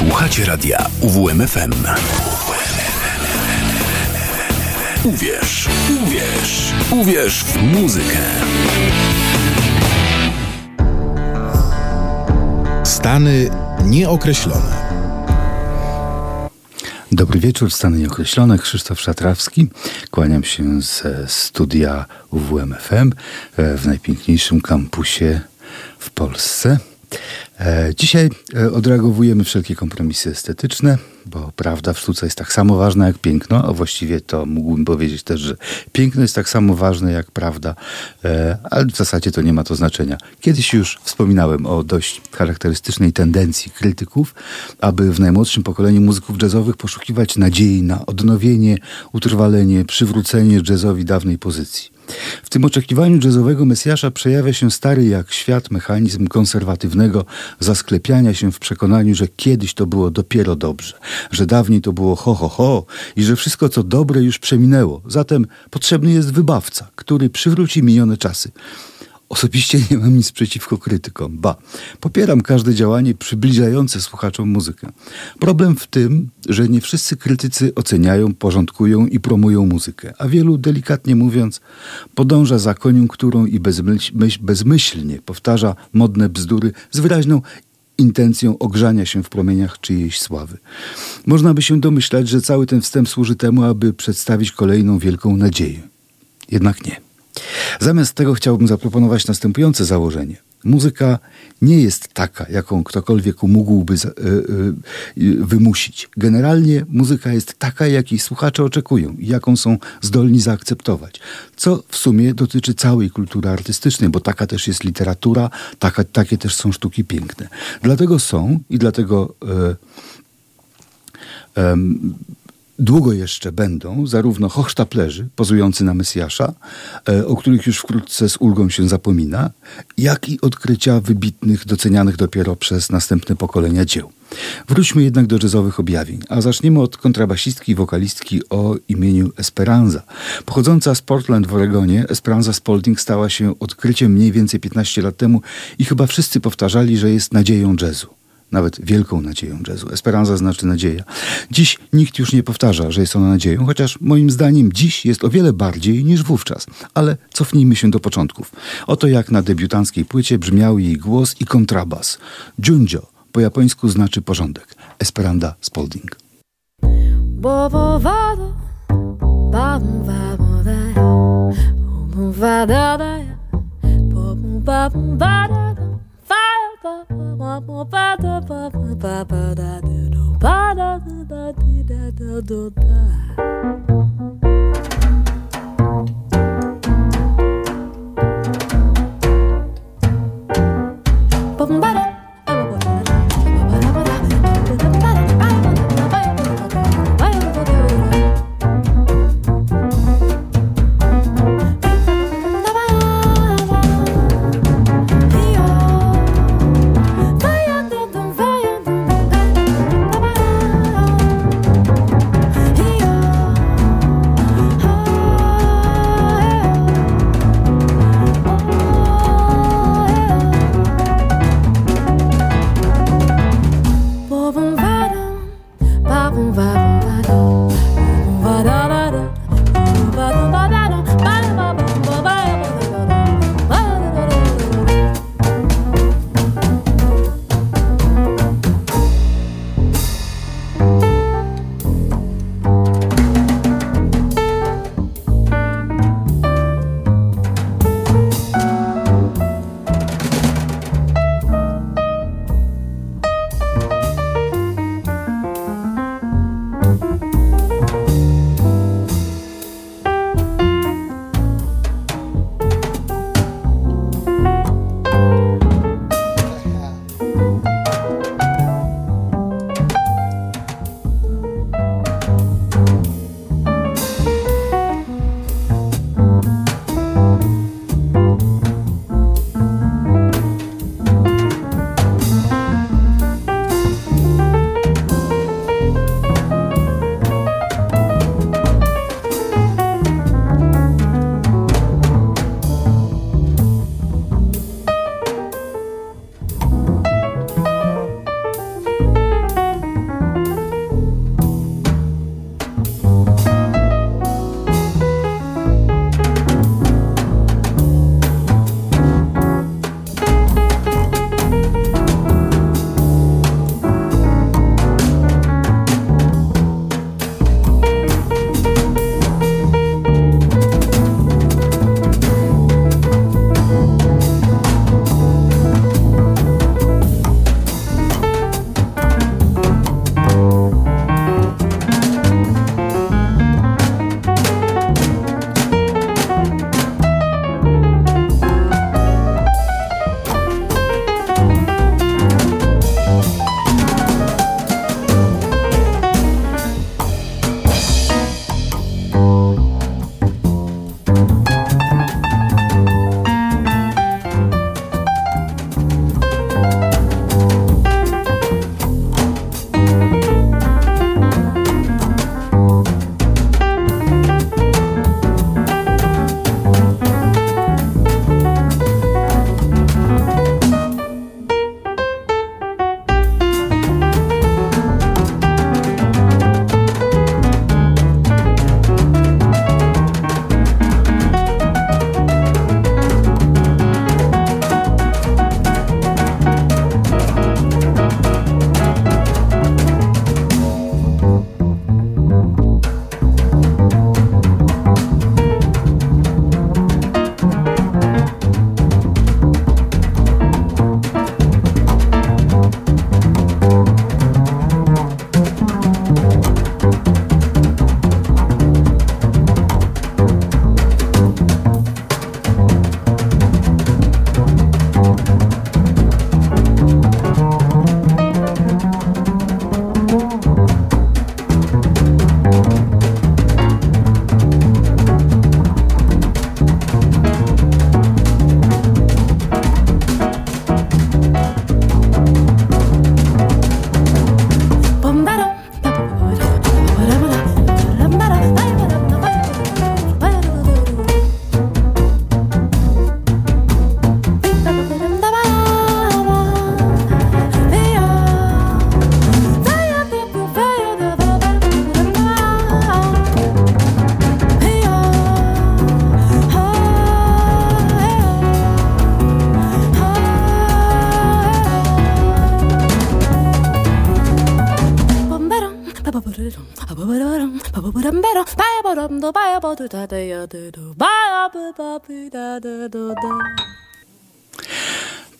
Słuchacie radia UWMFM. Uwierz, uwierz, uwierz w muzykę. Stany nieokreślone. Dobry wieczór, Stany Nieokreślone. Krzysztof Szatrawski. Kłaniam się ze studia UWMFM e, w najpiękniejszym kampusie w Polsce. E, dzisiaj e, odreagowujemy wszelkie kompromisy estetyczne, bo prawda w sztuce jest tak samo ważna jak piękno, a właściwie to mógłbym powiedzieć też, że piękno jest tak samo ważne jak prawda, e, ale w zasadzie to nie ma to znaczenia. Kiedyś już wspominałem o dość charakterystycznej tendencji krytyków, aby w najmłodszym pokoleniu muzyków jazzowych poszukiwać nadziei na odnowienie, utrwalenie, przywrócenie jazzowi dawnej pozycji. W tym oczekiwaniu jazzowego Mesjasza przejawia się stary jak świat mechanizm konserwatywnego zasklepiania się w przekonaniu, że kiedyś to było dopiero dobrze, że dawniej to było ho, ho, ho i że wszystko co dobre już przeminęło. Zatem potrzebny jest wybawca, który przywróci minione czasy. Osobiście nie mam nic przeciwko krytykom. Ba, popieram każde działanie przybliżające słuchaczom muzykę. Problem w tym, że nie wszyscy krytycy oceniają, porządkują i promują muzykę, a wielu, delikatnie mówiąc, podąża za koniunkturą i bezmyślnie powtarza modne bzdury z wyraźną intencją ogrzania się w promieniach czyjejś sławy. Można by się domyślać, że cały ten wstęp służy temu, aby przedstawić kolejną wielką nadzieję. Jednak nie. Zamiast tego chciałbym zaproponować następujące założenie. Muzyka nie jest taka, jaką ktokolwiek mógłby e, e, wymusić. Generalnie muzyka jest taka, jakiej słuchacze oczekują i jaką są zdolni zaakceptować. Co w sumie dotyczy całej kultury artystycznej, bo taka też jest literatura, taka, takie też są sztuki piękne. Dlatego są i dlatego. E, Długo jeszcze będą zarówno hochsztaplerzy pozujący na Mesjasza, e, o których już wkrótce z ulgą się zapomina, jak i odkrycia wybitnych, docenianych dopiero przez następne pokolenia dzieł. Wróćmy jednak do jazzowych objawień, a zaczniemy od kontrabasistki i wokalistki o imieniu Esperanza. Pochodząca z Portland w Oregonie, Esperanza Spalding stała się odkryciem mniej więcej 15 lat temu i chyba wszyscy powtarzali, że jest nadzieją jazzu nawet wielką nadzieją jazzu. Esperanza znaczy nadzieja. Dziś nikt już nie powtarza, że jest ona nadzieją, chociaż moim zdaniem dziś jest o wiele bardziej niż wówczas. Ale cofnijmy się do początków. Oto jak na debiutanckiej płycie brzmiał jej głos i kontrabas. Junjo po japońsku znaczy porządek. Esperanda Spalding. ba Bum ba da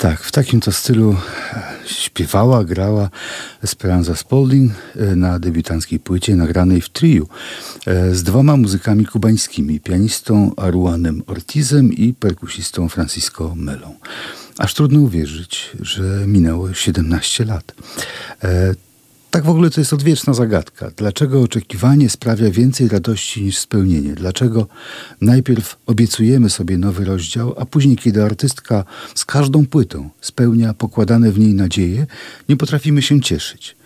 Tak, w takim to stylu e, śpiewała, grała Esperanza Spalding e, na debiutanckiej płycie nagranej w triu e, z dwoma muzykami kubańskimi, pianistą Aruanem Ortizem i perkusistą Francisco Melą. Aż trudno uwierzyć, że minęło 17 lat. Tak w ogóle to jest odwieczna zagadka. Dlaczego oczekiwanie sprawia więcej radości niż spełnienie? Dlaczego najpierw obiecujemy sobie nowy rozdział, a później, kiedy artystka z każdą płytą spełnia pokładane w niej nadzieje, nie potrafimy się cieszyć?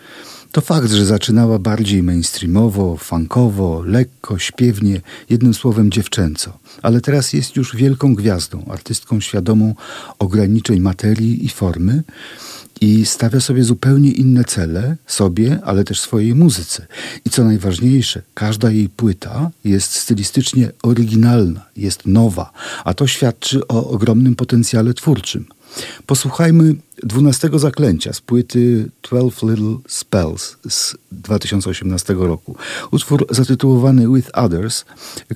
To fakt, że zaczynała bardziej mainstreamowo, funkowo, lekko, śpiewnie, jednym słowem dziewczęco, ale teraz jest już wielką gwiazdą, artystką świadomą ograniczeń materii i formy i stawia sobie zupełnie inne cele, sobie, ale też swojej muzyce. I co najważniejsze, każda jej płyta jest stylistycznie oryginalna, jest nowa, a to świadczy o ogromnym potencjale twórczym. Posłuchajmy dwunastego zaklęcia z płyty Twelve Little Spells z 2018 roku. Utwór zatytułowany With Others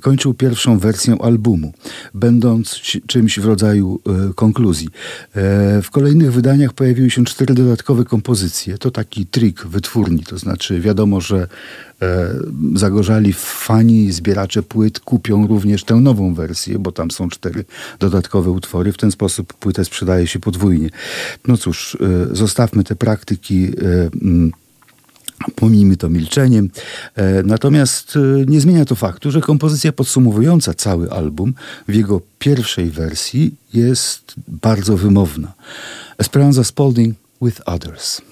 kończył pierwszą wersję albumu, będąc czymś w rodzaju e, konkluzji. E, w kolejnych wydaniach pojawiły się cztery dodatkowe kompozycje. To taki trik wytwórni, to znaczy wiadomo, że e, zagorzali fani, zbieracze płyt kupią również tę nową wersję, bo tam są cztery dodatkowe utwory. W ten sposób płytę sprzedaje się podwójnie. No cóż, e, zostawmy te praktyki. E, mm, pomijmy to milczeniem. E, natomiast nie zmienia to faktu, że kompozycja podsumowująca cały album w jego pierwszej wersji jest bardzo wymowna. Esperanza Spalding with Others.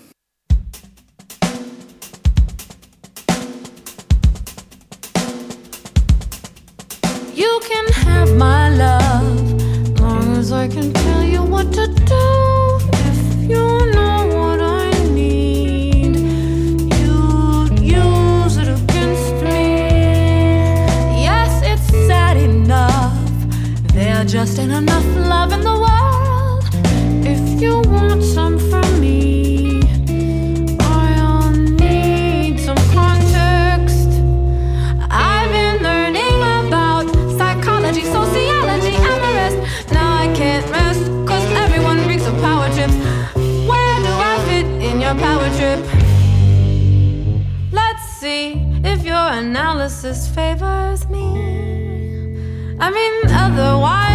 You can have my love, long as I can just ain't enough love in the world if you want some from me. I'll need some context. I've been learning about psychology, sociology, and the rest. Now I can't rest, cause everyone reeks of power trips. Where do I fit in your power trip? Let's see if your analysis favors me. I mean, otherwise,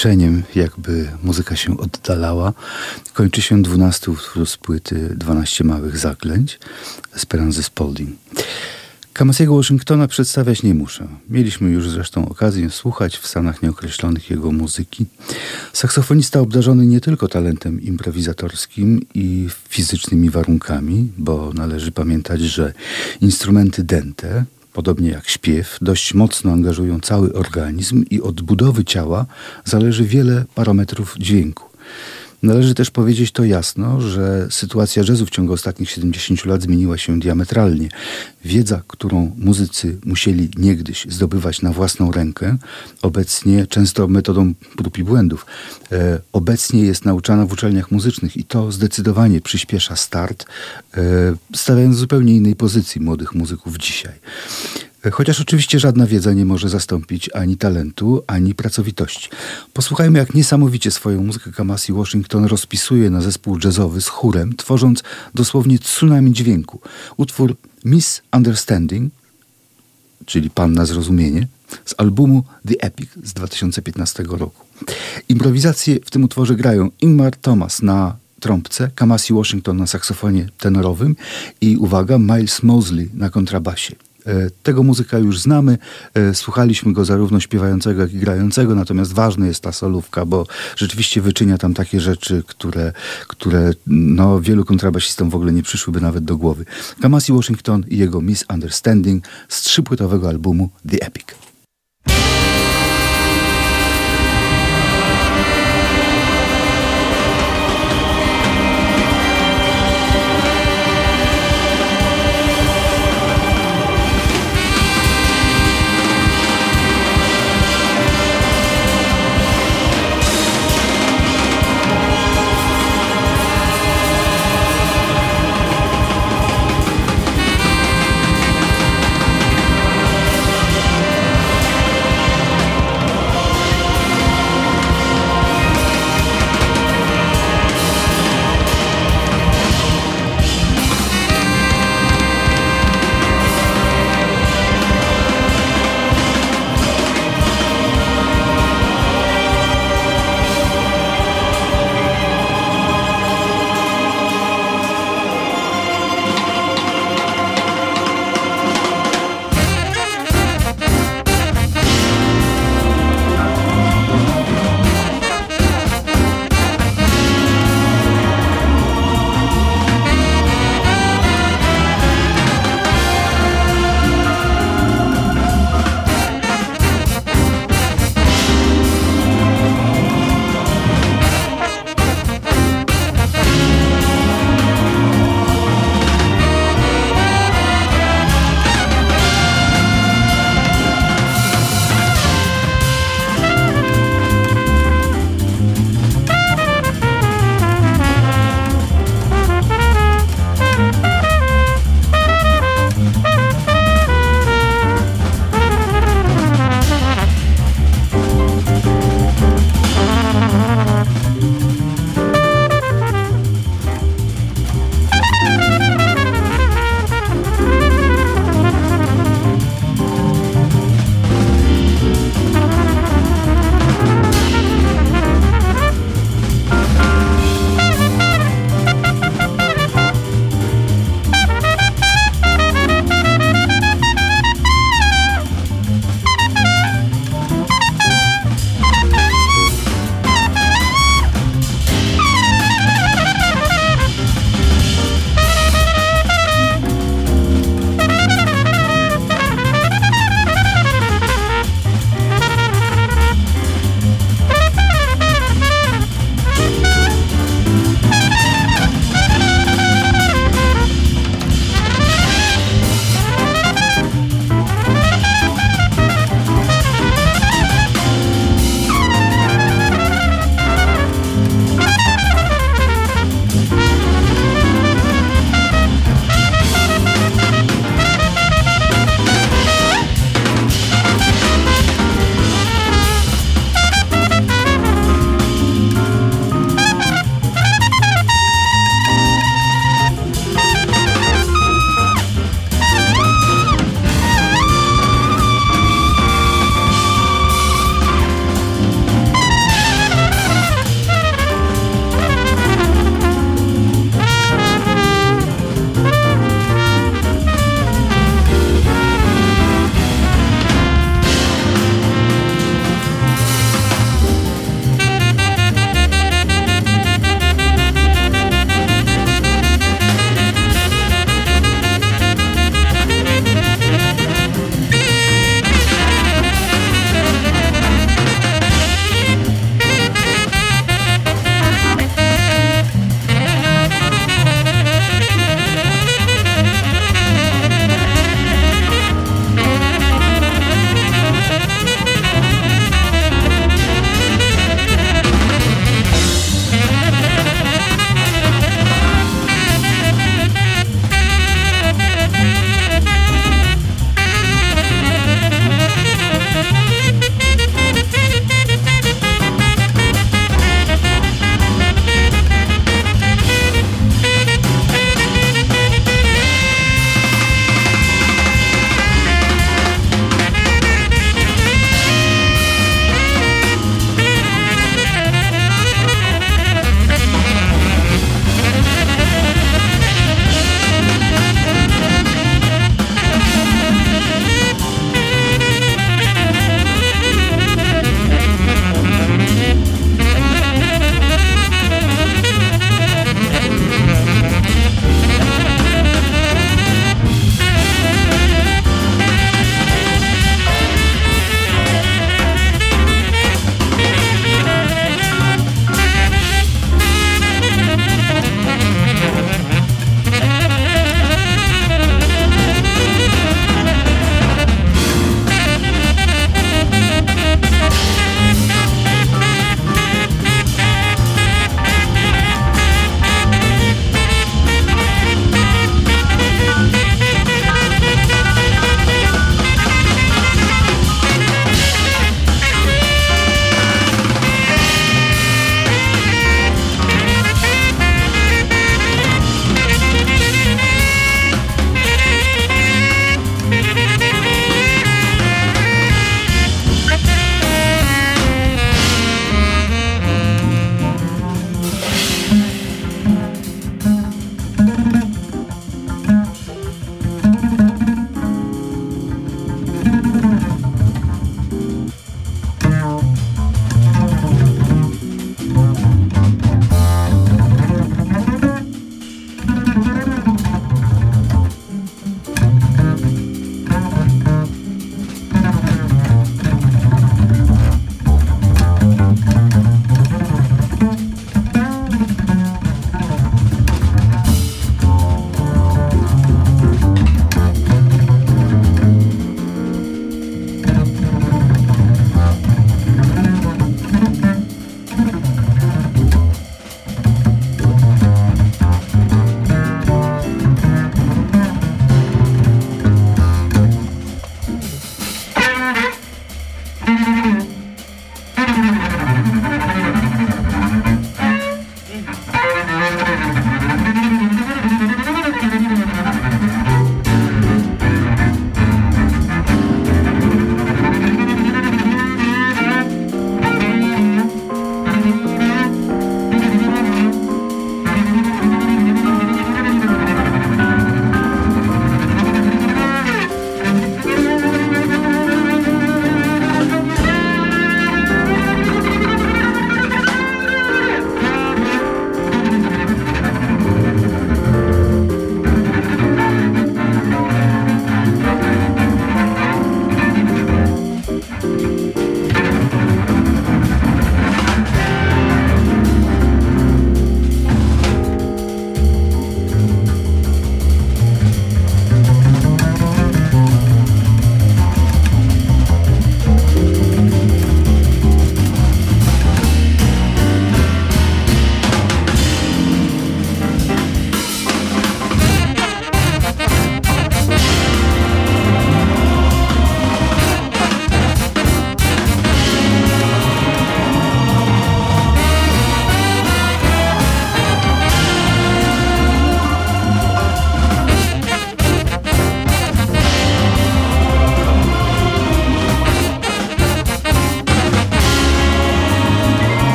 wyciszeniem, jakby muzyka się oddalała. Kończy się 12 utwór z płyty 12 małych zaklęć Esperanza Spalding. Kamasiego Washingtona przedstawiać nie muszę. Mieliśmy już zresztą okazję słuchać w Stanach Nieokreślonych jego muzyki. Saksofonista obdarzony nie tylko talentem improwizatorskim i fizycznymi warunkami, bo należy pamiętać, że instrumenty dente, podobnie jak śpiew, dość mocno angażują cały organizm i od budowy ciała zależy wiele parametrów dźwięku. Należy też powiedzieć to jasno, że sytuacja jazzu w ciągu ostatnich 70 lat zmieniła się diametralnie. Wiedza, którą muzycy musieli niegdyś zdobywać na własną rękę, obecnie często metodą prób i błędów, e, obecnie jest nauczana w uczelniach muzycznych i to zdecydowanie przyspiesza start, e, stawiając w zupełnie innej pozycji młodych muzyków dzisiaj. Chociaż oczywiście żadna wiedza nie może zastąpić ani talentu, ani pracowitości. Posłuchajmy, jak niesamowicie swoją muzykę Kamasi Washington rozpisuje na zespół jazzowy z chórem, tworząc dosłownie tsunami dźwięku. Utwór Misunderstanding, czyli Pan na zrozumienie, z albumu The Epic z 2015 roku. Improwizacje w tym utworze grają Ingmar Thomas na trąbce, Kamasi Washington na saksofonie tenorowym i uwaga, Miles Mosley na kontrabasie. E, tego muzyka już znamy, e, słuchaliśmy go zarówno śpiewającego, jak i grającego, natomiast ważna jest ta solówka, bo rzeczywiście wyczynia tam takie rzeczy, które, które no, wielu kontrabasistom w ogóle nie przyszłyby nawet do głowy. Kamasi Washington i jego Misunderstanding z trzypłytowego albumu The Epic.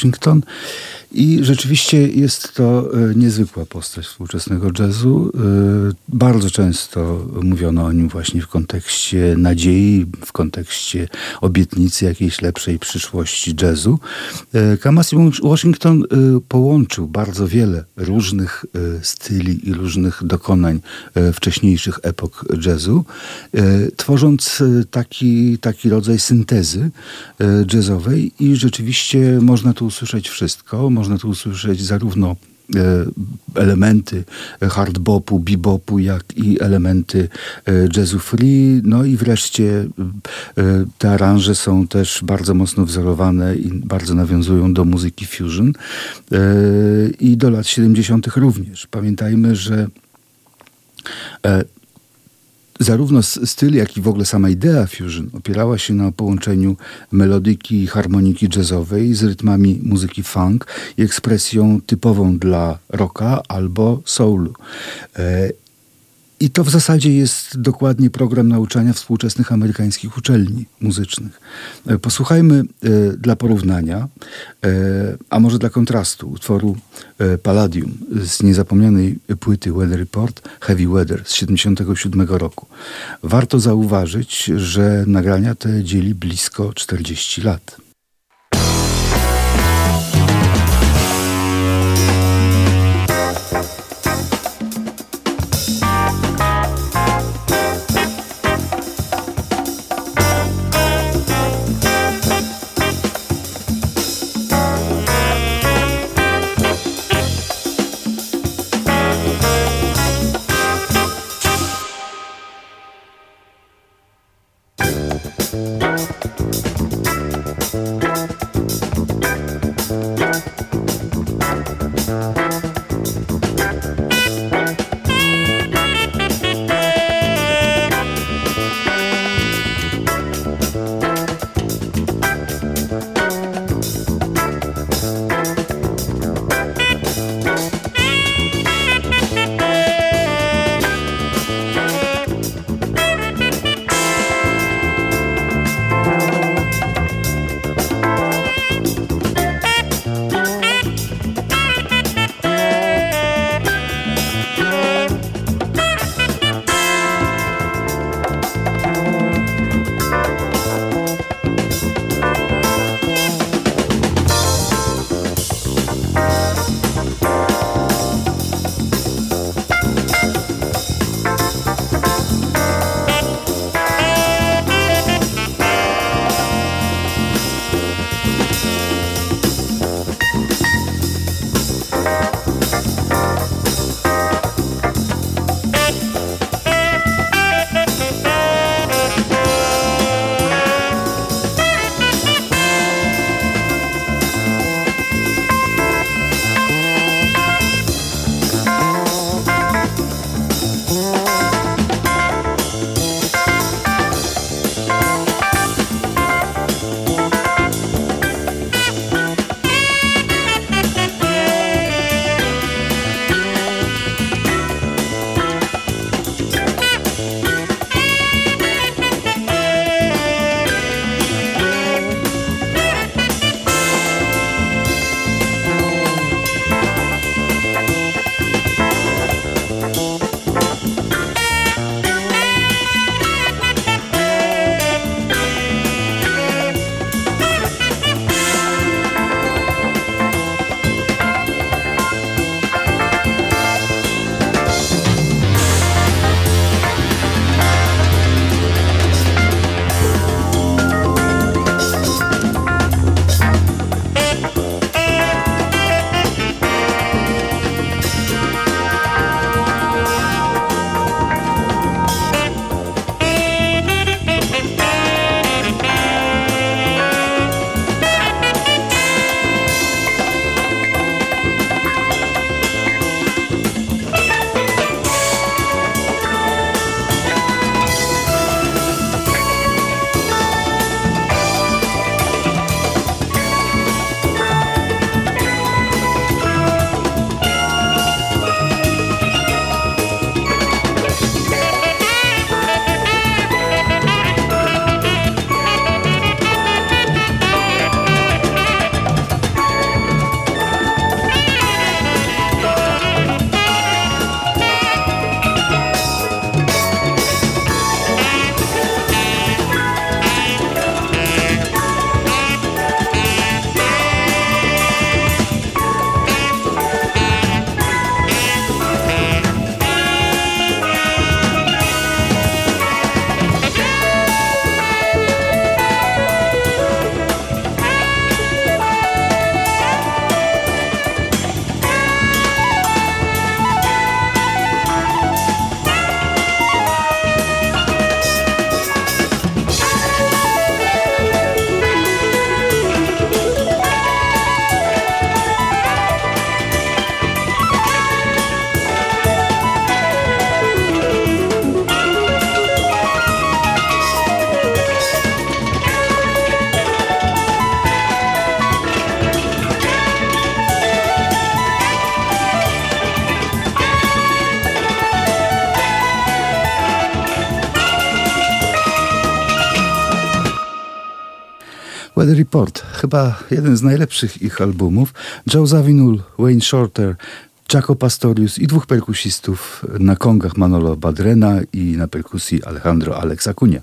Washington. I rzeczywiście jest to e, niezwykła postać współczesnego jazzu. E, bardzo często mówiono o nim właśnie w kontekście nadziei, w kontekście obietnicy jakiejś lepszej przyszłości jazzu. E, Kamasi Washington połączył bardzo wiele różnych styli i różnych dokonań wcześniejszych epok jazzu, tworząc taki, taki rodzaj syntezy jazzowej i rzeczywiście można tu usłyszeć wszystko można tu usłyszeć zarówno e, elementy hard bopu, bebopu, jak i elementy e, jazzu free. No i wreszcie e, te aranże są też bardzo mocno wzorowane i bardzo nawiązują do muzyki fusion i do lat 70. również. Pamiętajmy, że Zarówno styl, jak i w ogóle sama idea fusion opierała się na połączeniu melodyki i harmoniki jazzowej z rytmami muzyki funk i ekspresją typową dla rocka albo soulu. I to w zasadzie jest dokładnie program nauczania współczesnych amerykańskich uczelni muzycznych. E, posłuchajmy e, dla porównania, e, a może dla kontrastu, utworu Palladium z niezapomnianej płyty Weather Report Heavy Weather z 1977 roku. Warto zauważyć, że nagrania te dzieli blisko 40 lat. Chyba jeden z najlepszych ich albumów. Joe Zawinul, Wayne Shorter, Jaco Pastorius i dwóch perkusistów na kongach Manolo Badrena i na perkusji Alejandro Alex Acuña.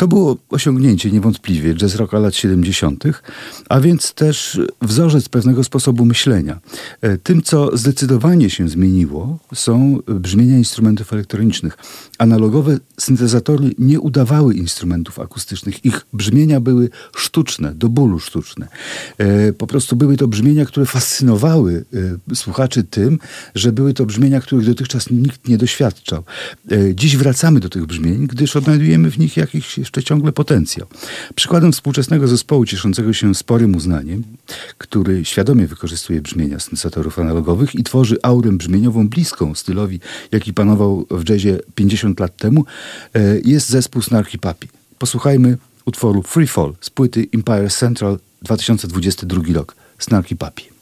To było osiągnięcie niewątpliwie jazz rocka lat 70., a więc też wzorzec pewnego sposobu myślenia. E, tym, co zdecydowanie się zmieniło, są brzmienia instrumentów elektronicznych. Analogowe syntezatory nie udawały instrumentów akustycznych. Ich brzmienia były sztuczne, do bólu sztuczne. E, po prostu były to brzmienia, które fascynowały e, słuchaczy tym, że były to brzmienia, których dotychczas nikt nie doświadczał. Dziś wracamy do tych brzmień, gdyż odnajdujemy w nich jakiś jeszcze ciągle potencjał. Przykładem współczesnego zespołu cieszącego się sporym uznaniem, który świadomie wykorzystuje brzmienia syntezatorów analogowych i tworzy aurę brzmieniową bliską stylowi, jaki panował w jazzie 50 lat temu, e, jest zespół Snarky Papi. Posłuchajmy utworu Free Fall z płyty Empire Central 2022 rok. Snarky Papi.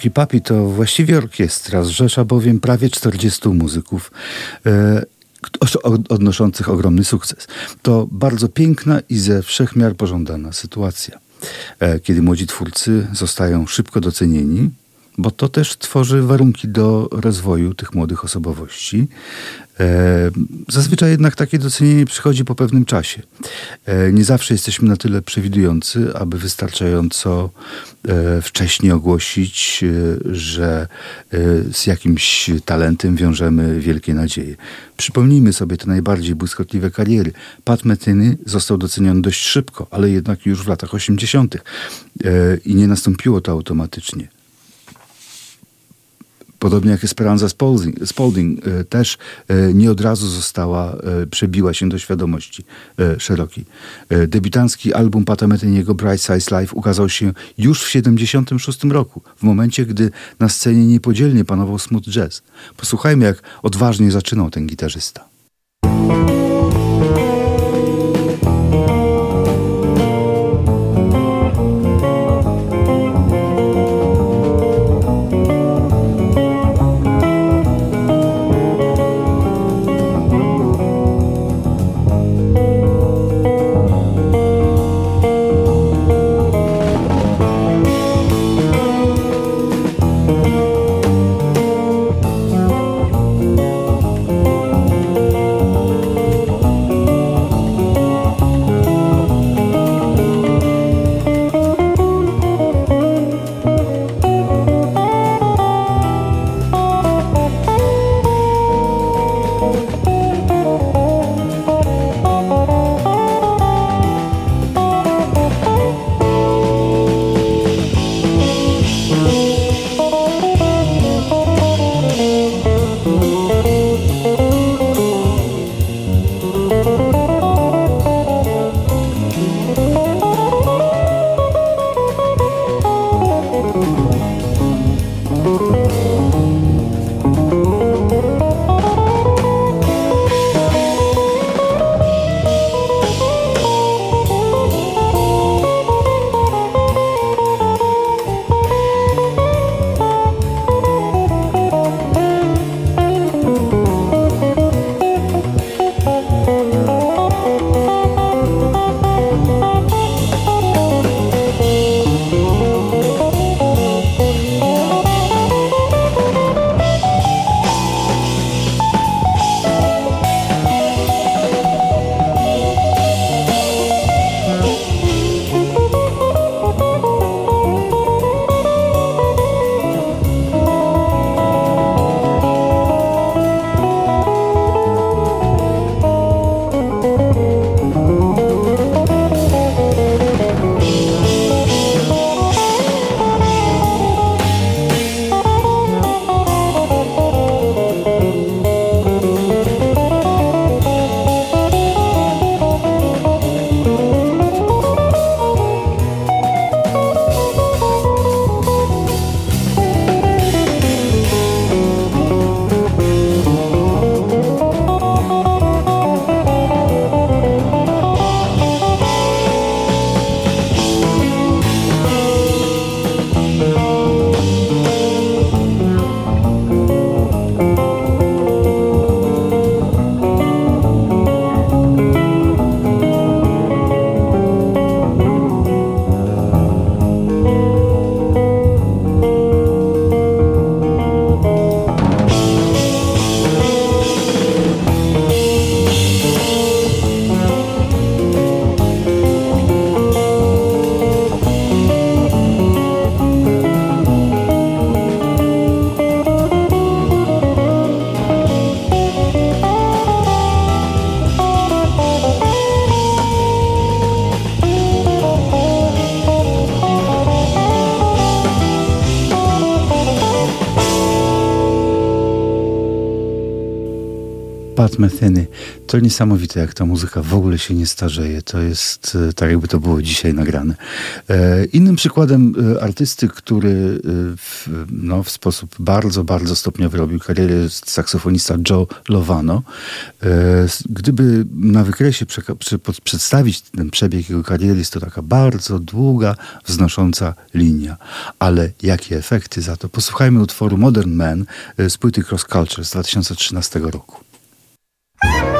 Snarky Papi to właściwie orkiestra, zrzesza bowiem prawie 40 muzyków. E, odnoszących ogromny sukces. To bardzo piękna i ze wszechmiar pożądana sytuacja. E, kiedy młodzi twórcy zostają szybko docenieni, bo to też tworzy warunki do rozwoju tych młodych osobowości. E, zazwyczaj jednak takie docenienie przychodzi po pewnym czasie. E, nie zawsze jesteśmy na tyle przewidujący, aby wystarczająco e, wcześnie ogłosić, że z jakimś talentem wiążemy wielkie nadzieje. Przypomnijmy sobie te najbardziej błyskotliwe kariery. Pat Metheny został doceniony dość szybko, ale jednak już w latach 80. i nie nastąpiło to automatycznie. Podobnie jak Esperanza Spalding, Spalding e, też e, nie od razu została, e, przebiła się do świadomości szerokiej. Debiutancki album Pata Meteniego Bright Size Life ukazał się już w 76 roku, w momencie, gdy na scenie niepodzielnie panował smooth jazz. Posłuchajmy, jak odważnie zaczynał ten gitarzysta. Metheny. To niesamowite, jak ta muzyka w ogóle się nie starzeje. To jest e, tak, jakby to było dzisiaj nagrane. E, innym przykładem e, artysty, który w, no, w sposób bardzo, bardzo stopniowy robił karierę, jest saksofonista Joe Lovano. Gdyby na wykresie przedstawić ten przebieg jego kariery, jest to taka bardzo długa, wznosząca linia. Ale jakie efekty za to? Posłuchajmy utworu Modern Man z płyty Cross Culture z 2013 roku. Mommy!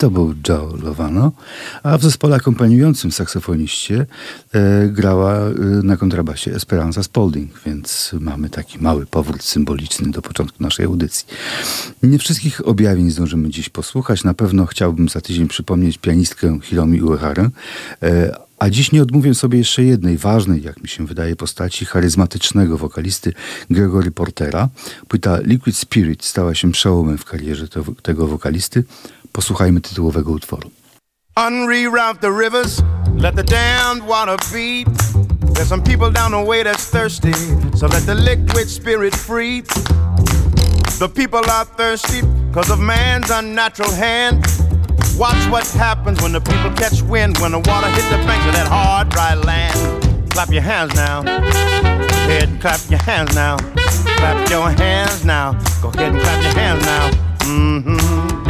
To był Joe Lovano, a w zespole akompaniującym saksofoniście e, grała e, na kontrabasie Esperanza Spalding, więc mamy taki mały powrót symboliczny do początku naszej audycji. Nie wszystkich objawień zdążymy dziś posłuchać. Na pewno chciałbym za tydzień przypomnieć pianistkę Hiromi Ueharę, e, a dziś nie odmówię sobie jeszcze jednej ważnej, jak mi się wydaje, postaci charyzmatycznego wokalisty Gregory Portera. Płyta Liquid Spirit stała się przełomem w karierze tego wokalisty. Posłuchajmy tytułowego utworu. Unreroute the rivers, let the damned water beat. There's some people down the way that's thirsty, so let the liquid spirit free. The people are thirsty because of man's unnatural hand. Watch what happens when the people catch wind, when the water hit the banks of that hard, dry land. Clap your hands now. Go clap your hands now. Clap your hands now. Go ahead and clap your hands now. Mm-hmm.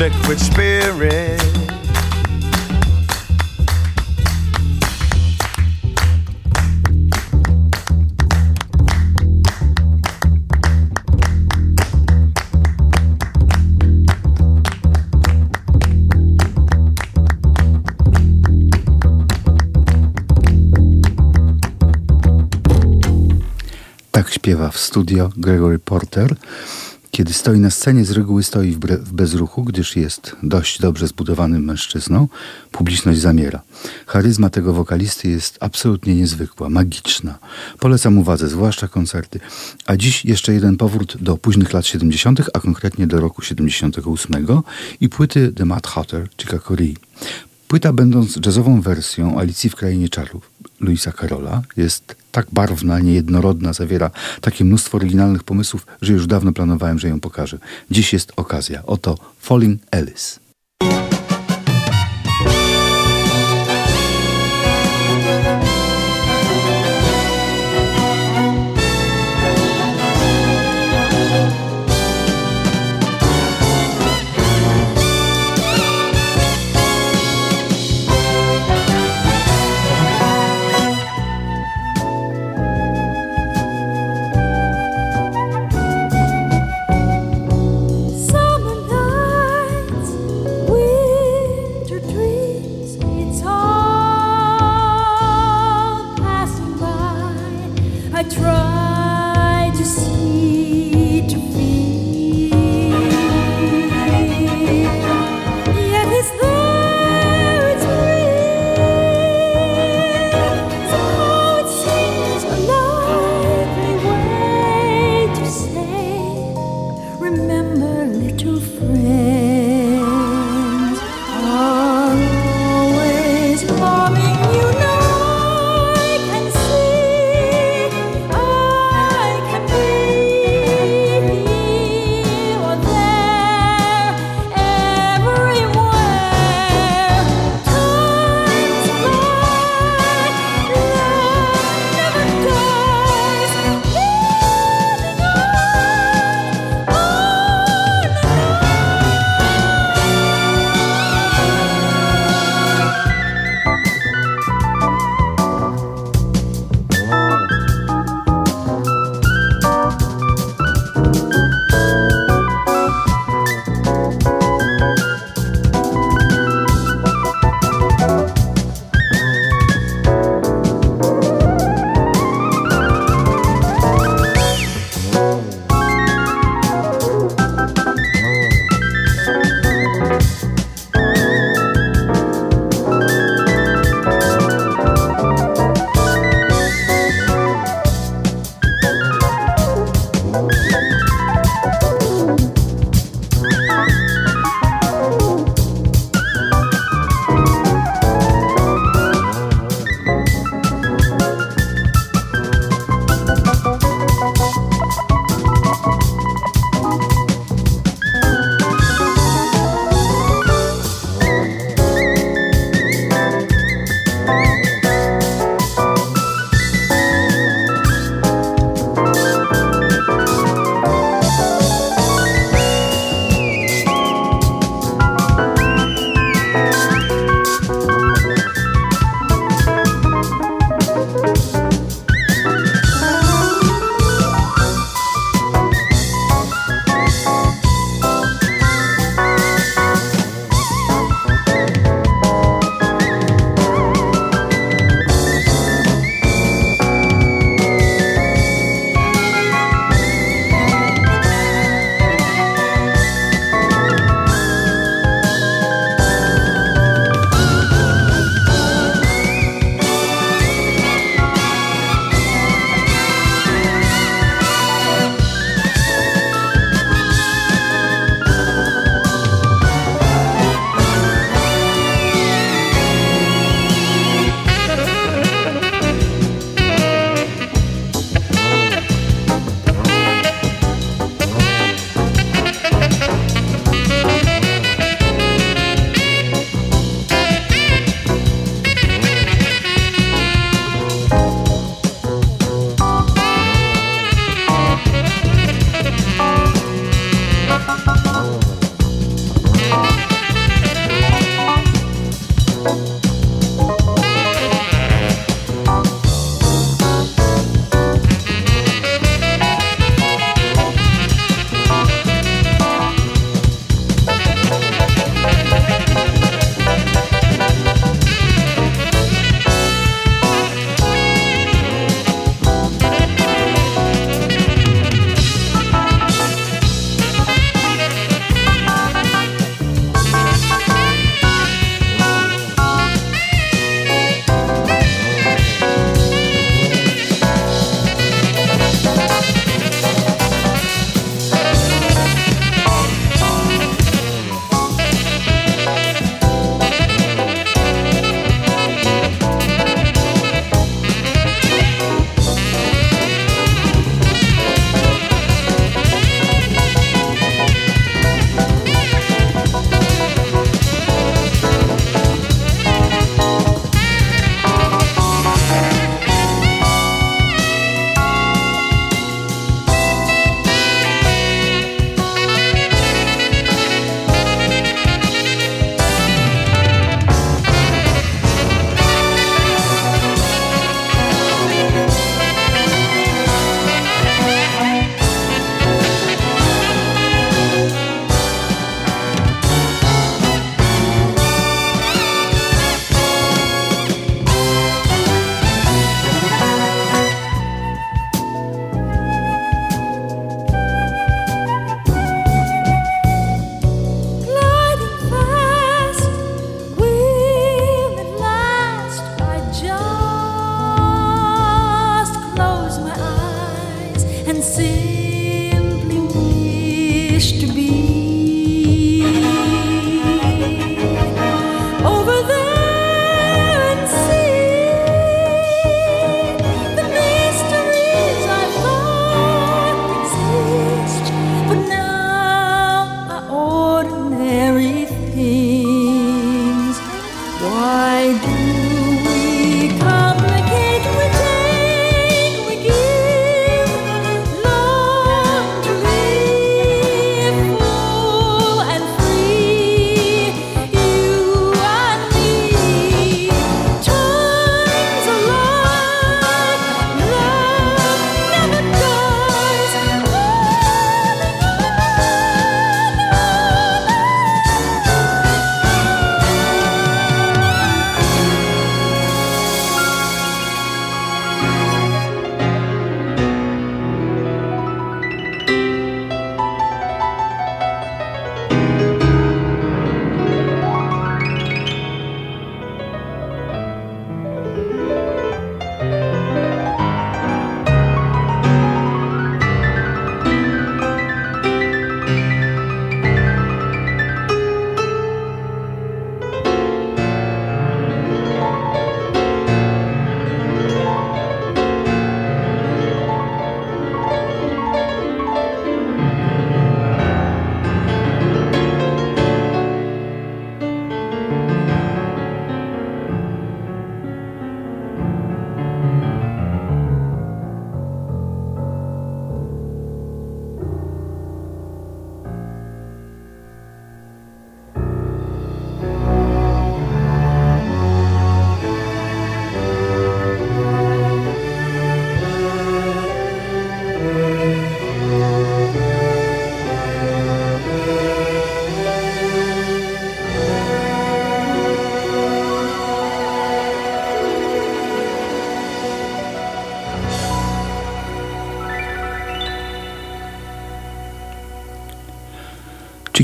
Liquid spirit. Tak śpiewa w studio Gregory Porter. Kiedy stoi na scenie, z reguły stoi w, bezruchu, gdyż jest dość dobrze zbudowanym mężczyzną. Publiczność zamiera. Charyzma tego wokalisty jest absolutnie niezwykła, magiczna. Polecam uwadze, zwłaszcza koncerty. A dziś jeszcze jeden powrót do późnych lat 70., a konkretnie do roku 78 i płyty The Mad Hatter Chicago Lee. Płyta, będąc jazzową wersją Alicji w Krainie Czarów Louisa Carola, jest tak barwna, niejednorodna, zawiera takie mnóstwo oryginalnych pomysłów, że już dawno planowałem, że ją pokażę. Dziś jest okazja. Oto Falling Alice.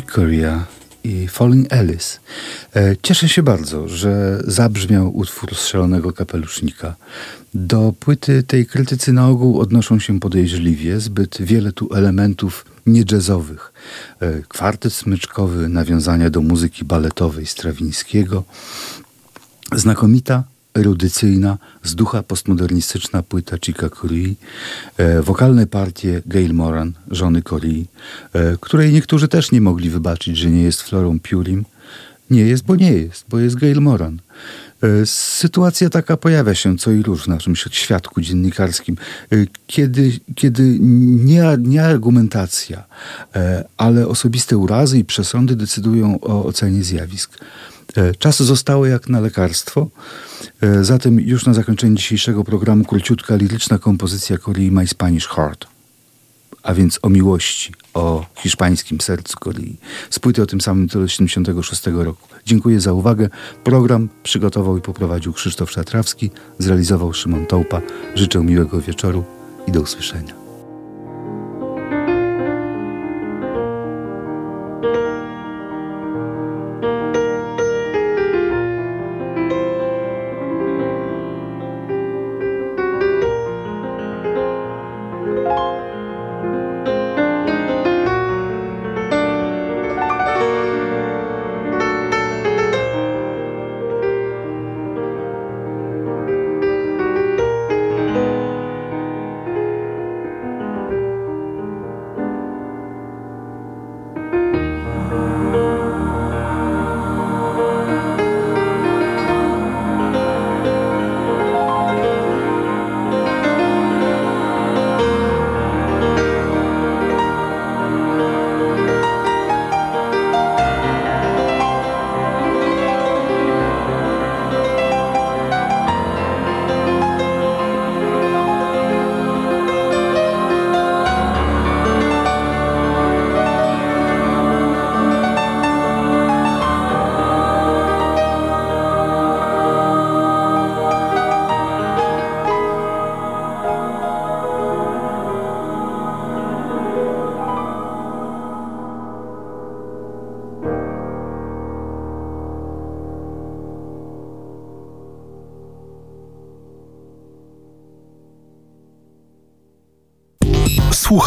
Korea i Falling Alice. E, cieszę się bardzo, że zabrzmiał utwór z Szalonego Kapelusznika. Do płyty tej krytycy na ogół odnoszą się podejrzliwie, zbyt wiele tu elementów niejazzowych. E, kwartet smyczkowy, nawiązania do muzyki baletowej Strawińskiego, znakomita erudycyjna, z ducha postmodernistyczna płyta Chica Curie, wokalne partie Gail Moran, żony Curie, której niektórzy też nie mogli wybaczyć, że nie jest Florą Purim. Nie jest, bo nie jest, bo jest Gail Moran. E, sytuacja taka pojawia się co i róż w naszym świadku dziennikarskim, e, kiedy, kiedy nie, nie argumentacja, e, ale osobiste urazy i przesądy decydują o ocenie zjawisk. Czas zostało jak na lekarstwo. Zatem już na zakończenie dzisiejszego programu króciutka liryczna kompozycja Korei My Spanish Heart a więc o miłości, o hiszpańskim sercu Korei. Z płyty o tym samym tytule 76 roku. Dziękuję za uwagę. Program przygotował i poprowadził Krzysztof Szatrawski, zrealizował Szymon Tołpa. Życzę miłego wieczoru i do usłyszenia.